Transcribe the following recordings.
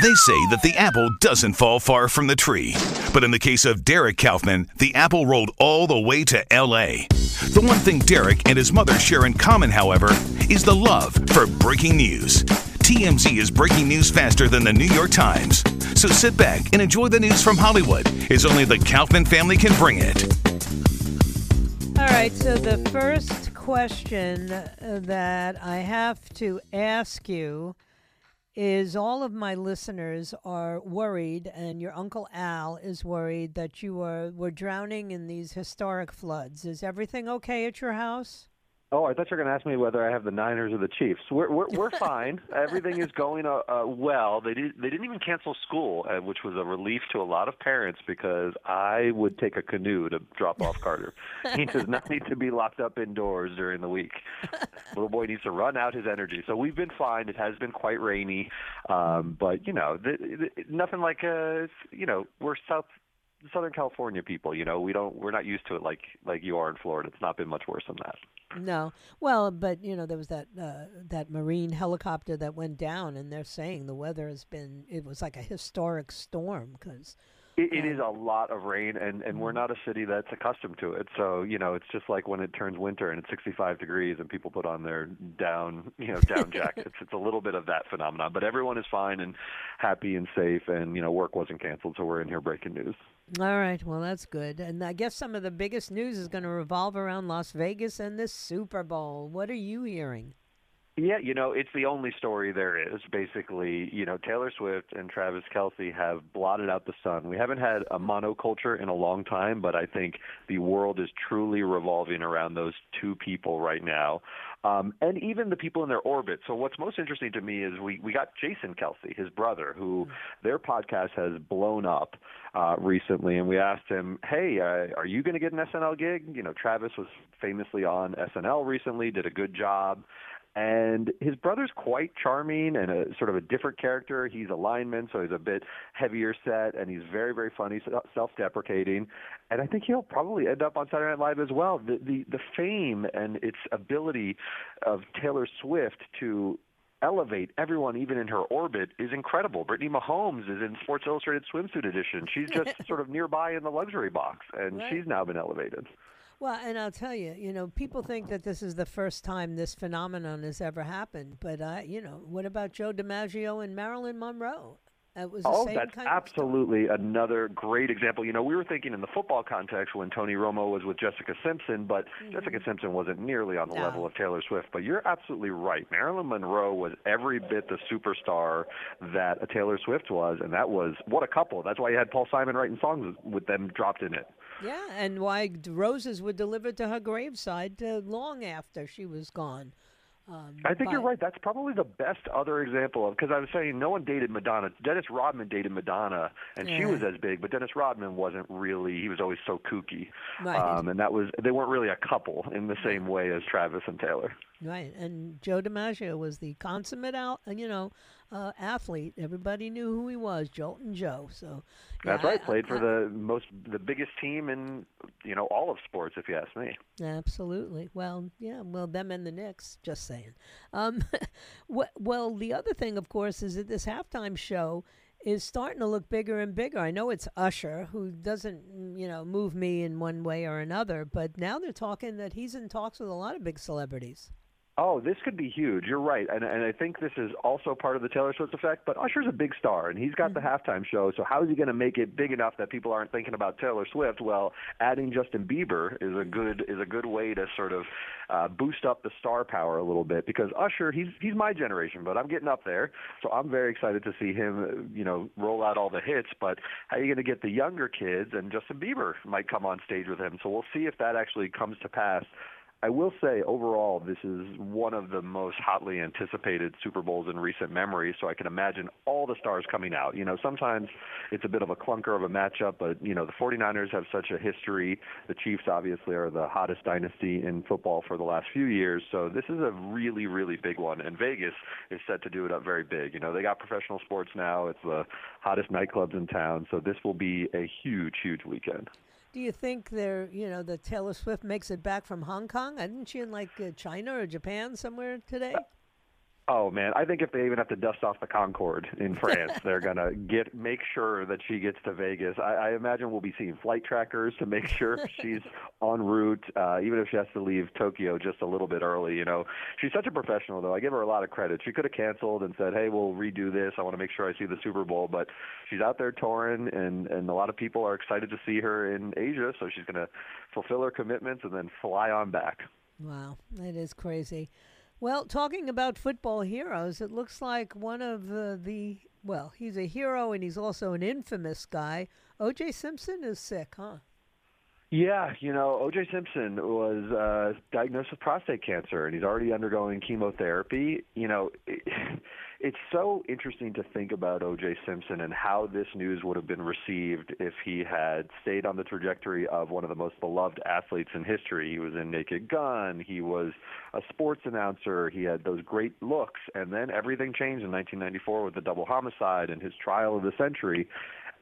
They say that the apple doesn't fall far from the tree. But in the case of Derek Kaufman, the apple rolled all the way to LA. The one thing Derek and his mother share in common, however, is the love for breaking news. TMZ is breaking news faster than the New York Times. So sit back and enjoy the news from Hollywood, as only the Kaufman family can bring it. All right, so the first question uh, that I have to ask you is all of my listeners are worried and your uncle Al is worried that you are were drowning in these historic floods. Is everything okay at your house? Oh, I thought you were going to ask me whether I have the Niners or the Chiefs. We're we're, we're fine. Everything is going uh, uh, well. They did they didn't even cancel school, uh, which was a relief to a lot of parents because I would take a canoe to drop off Carter. he does not need to be locked up indoors during the week. Little boy needs to run out his energy. So we've been fine. It has been quite rainy, um, but you know, the, the, nothing like uh, you know, we're south Southern California people, you know, we don't we're not used to it like like you are in Florida. It's not been much worse than that. No, well, but you know there was that uh, that marine helicopter that went down, and they're saying the weather has been it was like a historic storm because it, it is a lot of rain, and and we're mm-hmm. not a city that's accustomed to it. So you know, it's just like when it turns winter and it's 65 degrees, and people put on their down you know down jackets. It's a little bit of that phenomenon, but everyone is fine and happy and safe, and you know, work wasn't canceled, so we're in here breaking news. All right, well that's good. And I guess some of the biggest news is going to revolve around Las Vegas and the Super Bowl. What are you hearing? Yeah, you know, it's the only story there is. Basically, you know, Taylor Swift and Travis Kelce have blotted out the sun. We haven't had a monoculture in a long time, but I think the world is truly revolving around those two people right now. Um, and even the people in their orbit. So what's most interesting to me is we, we got Jason Kelce, his brother, who their podcast has blown up uh, recently, and we asked him, "Hey, uh, are you going to get an SNL gig?" You know, Travis was famously on SNL recently, did a good job. And his brother's quite charming and a sort of a different character. He's a lineman, so he's a bit heavier set, and he's very, very funny, self-deprecating. And I think he'll probably end up on Saturday Night Live as well. The the, the fame and its ability of Taylor Swift to elevate everyone, even in her orbit, is incredible. Brittany Mahomes is in Sports Illustrated swimsuit edition. She's just sort of nearby in the luxury box, and Right. she's now been elevated. Well, and I'll tell you, you know, people think that this is the first time this phenomenon has ever happened, but I, you know, what about Joe DiMaggio and Marilyn Monroe? It was the Oh, same that's kind of absolutely another great example. You know, we were thinking in the football context when Tony Romo was with Jessica Simpson, but Jessica Simpson wasn't nearly on the Mm-hmm. No. level of Taylor Swift. But you're absolutely right. Marilyn Monroe was every bit the superstar that a Taylor Swift was, and that was what a couple. That's why you had Paul Simon writing songs with them dropped in it. Yeah, and why roses were delivered to her graveside uh, long after she was gone. Um, I think you're right. That's probably the best other example of because I was saying no one dated Madonna. Dennis Rodman dated Madonna, and she was as big, but Dennis Rodman wasn't really. He was always so kooky, Right. um, and that was they weren't really a couple in the same way as Travis and Taylor. Right, and Joe DiMaggio was the consummate out, you know, uh, athlete. Everybody knew who he was, Joltin' Joe. So yeah, That's right. I- Played for I- the most, the biggest team in you know all of sports, if you ask me. Absolutely. Well, yeah. Well, them and the Knicks. Just saying. Um, well, the other thing, of course, is that this halftime show is starting to look bigger and bigger. I know it's Usher, who doesn't, mm, you know, move me in one way or another, but now they're talking that he's in talks with a lot of big celebrities. Oh, this could be huge. You're right, and and I think this is also part of the Taylor Swift effect. But Usher's a big star, and he's got the halftime show. So how is he going to make it big enough that people aren't thinking about Taylor Swift? Well, adding Justin Bieber is a good is a good way to sort of uh, boost up the star power a little bit. Because Usher, he's he's my generation, but I'm getting up there, so I'm very excited to see him, you know, roll out all the hits. But how are you going to get the younger kids? And Justin Bieber might come on stage with him. So we'll see if that actually comes to pass. I will say overall, this is one of the most hotly anticipated Super Bowls in recent memory. So I can imagine all the stars coming out. You know, sometimes it's a bit of a clunker of a matchup, but you know the 49ers have such a history. The Chiefs obviously are the hottest dynasty in football for the last few years. So this is a really, really big one, and Vegas is set to do it up very big. You know, they got professional sports now. It's the hottest nightclubs in town. So this will be a huge, huge weekend. Do you think they're, you know, that Taylor Swift makes it back from Hong Kong? Isn't she in like uh, China or Japan somewhere today? Oh man, I think if they even have to dust off the Concorde in France, they're gonna get make sure that she gets to Vegas. I, I imagine we'll be seeing flight trackers to make sure she's en route, uh, even if she has to leave Tokyo just a little bit early. You know, she's such a professional though. I give her a lot of credit. She could have canceled and said, "Hey, we'll redo this. I want to make sure I see the Super Bowl," but she's out there touring, and and a lot of people are excited to see her in Asia. So she's gonna fulfill her commitments and then fly on back. Wow, that is crazy. Well, talking about football heroes, it looks like one of uh, the, well, he's a hero and he's also an infamous guy. O.J. Simpson is sick, huh? Yeah, you know, O.J. Simpson was uh, diagnosed with prostate cancer, and he's already undergoing chemotherapy. You know, it's so interesting to think about O.J. Simpson and how this news would have been received if he had stayed on the trajectory of one of the most beloved athletes in history. He was in Naked Gun. He was a sports announcer. He had those great looks, and then everything changed in 1994 with the double homicide and his trial of the century.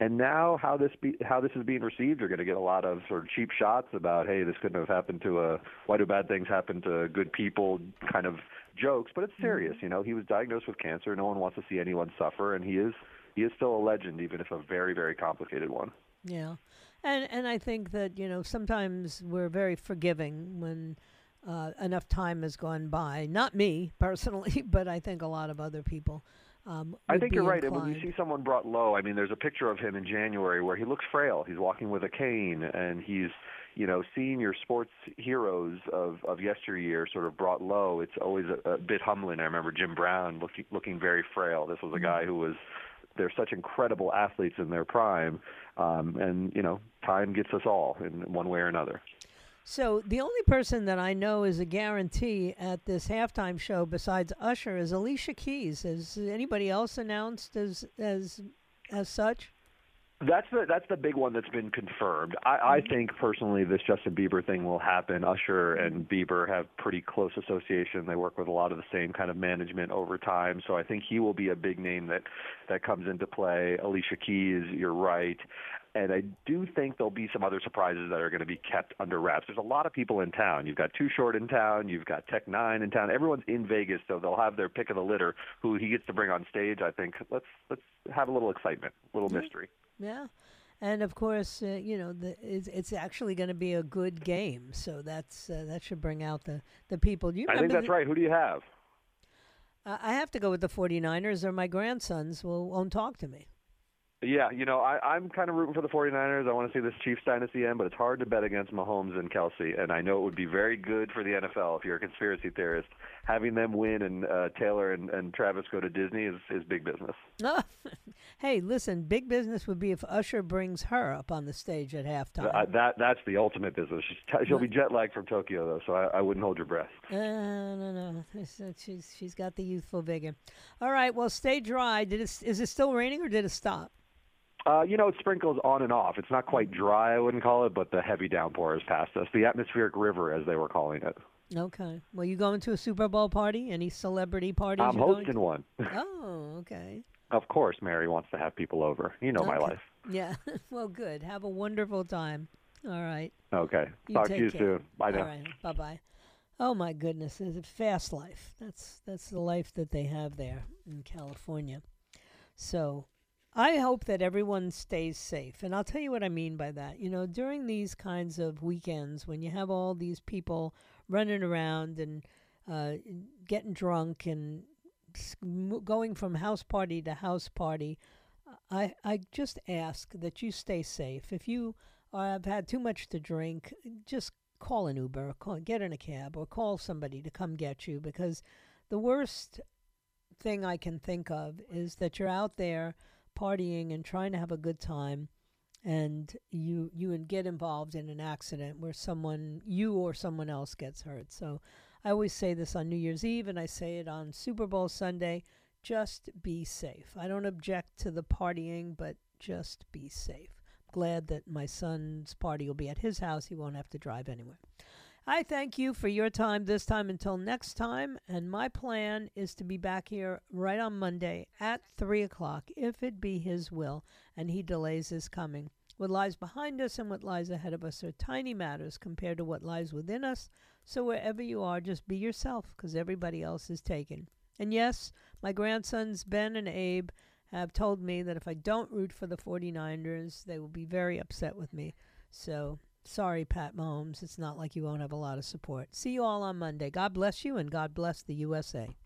And now, how this be, how this is being received, you're going to get a lot of sort of cheap shots about, hey, this couldn't have happened to a why do bad things happen to good people, kind of jokes. But it's serious, you know. He was diagnosed with cancer. No one wants to see anyone suffer, and he is he is still a legend, even if a very very complicated one. Yeah, and and I think that you know sometimes we're very forgiving when. Uh, enough time has gone by. Not me personally, but I think a lot of other people. Um, I think you're right. Inclined. And when you see someone brought low, I mean, there's a picture of him in January where he looks frail. He's walking with a cane, and he's, you know, seeing your sports heroes of of yesteryear sort of brought low. It's always a, a bit humbling. I remember Jim Brown looking looking very frail. This was a guy who was. They're such incredible athletes in their prime, um, and you know, time gets us all in one way or another. So the only person that I know is a guarantee at this halftime show besides Usher is Alicia Keys. Is anybody else announced as as as such? That's the that's the big one that's been confirmed. I, I mm-hmm. think personally this Justin Bieber thing will happen. Usher and mm-hmm. Bieber have pretty close association. They work with a lot of the same kind of management over time, so I think he will be a big name that that comes into play. Alicia Keys, you're right. And I do think there'll be some other surprises that are going to be kept under wraps. There's a lot of people in town. You've got Too Short in town. You've got Tech N9ne in town. Everyone's in Vegas, so they'll have their pick of the litter. Who he gets to bring on stage, I think. Let's let's have a little excitement, a little mystery. Yeah, and of course, uh, you know, the, it's, it's actually going to be a good game, so that's uh, that should bring out the the people. You I think that's the, right. Who do you have? Uh, I have to go with the 49ers, or my grandsons will won't talk to me. Yeah, you know, I, I'm kind of rooting for the 49ers. I want to see this Chiefs dynasty end, but it's hard to bet against Mahomes and Kelce. And I know it would be very good for the NFL if you're a conspiracy theorist. Having them win and uh, Taylor and, and Travis go to Disney is, is big business. hey, listen, big business would be if Usher brings her up on the stage at halftime. Uh, that That's the ultimate business. She's, she'll be jet lagged from Tokyo, though, so I, I wouldn't hold your breath. Uh, no, no. She's, she's got the youthful vigor. All right, well, stay dry. Did it, is it still raining or did it stop? Uh, you know, it sprinkles on and off. It's not quite dry, I wouldn't call it, but the heavy downpour has passed us. The atmospheric river, as they were calling it. Okay. Well, you going to a Super Bowl party? Any celebrity parties? I'm hosting one. Oh, okay. Of course, Mary wants to have people over. You know okay. my life. Yeah. well, good. Have a wonderful time. All right. Okay. You Talk to you care. soon. Bye now. All right. Bye bye. Oh my goodness, it's a fast life. That's that's the life that they have there in California. So I hope that everyone stays safe. And I'll tell you what I mean by that. You know, during these kinds of weekends when you have all these people running around and uh, getting drunk and going from house party to house party, I, I just ask that you stay safe. If you have had too much to drink, just call an Uber, call, get in a cab, or call somebody to come get you because the worst thing I can think of is that you're out there partying and trying to have a good time and you you get involved in an accident where someone you or someone else gets hurt. So I always say this on New Year's Eve and I say it on Super Bowl Sunday, just be safe. I don't object to the partying, but just be safe. Glad that my son's party will be at his house. He won't have to drive anywhere. I thank you for your time this time until next time. And my plan is to be back here right on Monday at 3 o'clock, if it be His will and He delays His coming. What lies behind us and what lies ahead of us are tiny matters compared to what lies within us. So wherever you are, just be yourself because everybody else is taken. And yes, my grandsons, Ben and Abe, have told me that if I don't root for the 49ers, they will be very upset with me. So Sorry, Pat Mahomes. It's not like you won't have a lot of support. See you all on Monday. God bless you and God bless the USA.